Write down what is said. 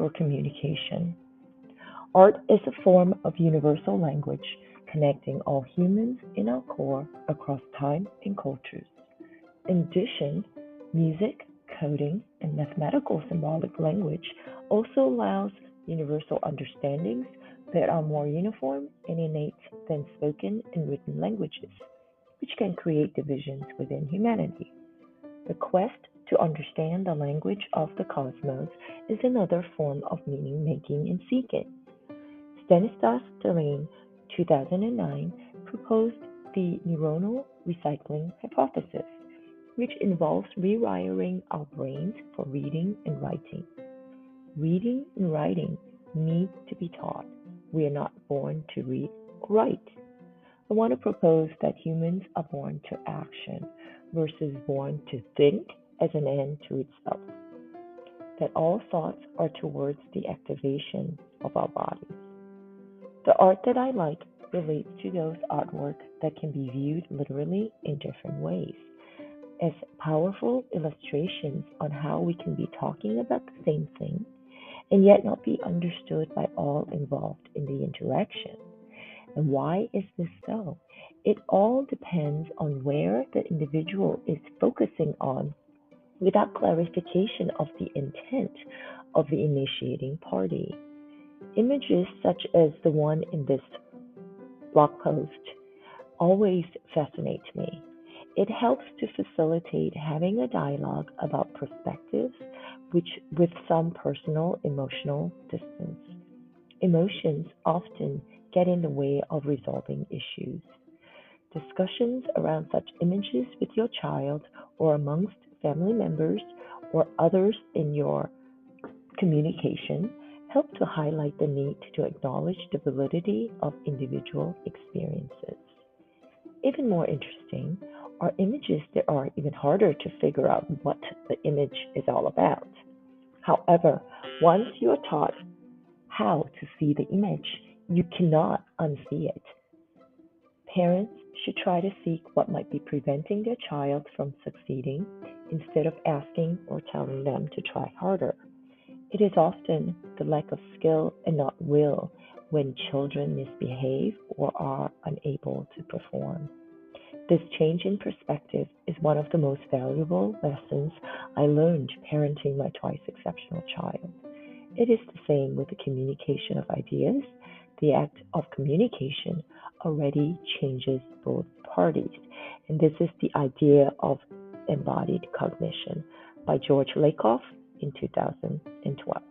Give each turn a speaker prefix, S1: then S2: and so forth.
S1: for communication. Art is a form of universal language connecting all humans in our core across time and cultures. In addition, music, coding, and mathematical symbolic language also allows universal understandings that are more uniform and innate than spoken and written languages, which can create divisions within humanity. The quest to understand the language of the cosmos is another form of meaning making and seeking. Stanislas Dehaene, 2009, proposed the neuronal recycling hypothesis, which involves rewiring our brains for reading and writing. Reading and writing need to be taught. We are not born to read or write. I want to propose that humans are born to action versus born to think as an end to itself. That all thoughts are towards the activation of our bodies. The art that I like relates to those artwork that can be viewed literally in different ways as powerful illustrations on how we can be talking about the same thing and yet not be understood by all involved in the interaction. And why is this so? It all depends on where the individual is focusing on without clarification of the intent of the initiating party. Images such as the one in this blog post always fascinate me. It helps to facilitate having a dialogue about perspectives which with some personal emotional distance. Emotions often get in the way of resolving issues. Discussions around such images with your child or amongst family members or others in your communication help to highlight the need to acknowledge the validity of individual experiences. Even more interesting are images that are even harder to figure out what the image is all about. However, once you are taught how to see the image, you cannot unsee it. Parents should try to seek what might be preventing their child from succeeding instead of asking or telling them to try harder. It is often the lack of skill and not will when children misbehave or are unable to perform. This change in perspective is one of the most valuable lessons I learned parenting my twice exceptional child. It is the same with the communication of ideas. The act of communication already changes both parties. And this is the idea of embodied cognition by George Lakoff in 2012.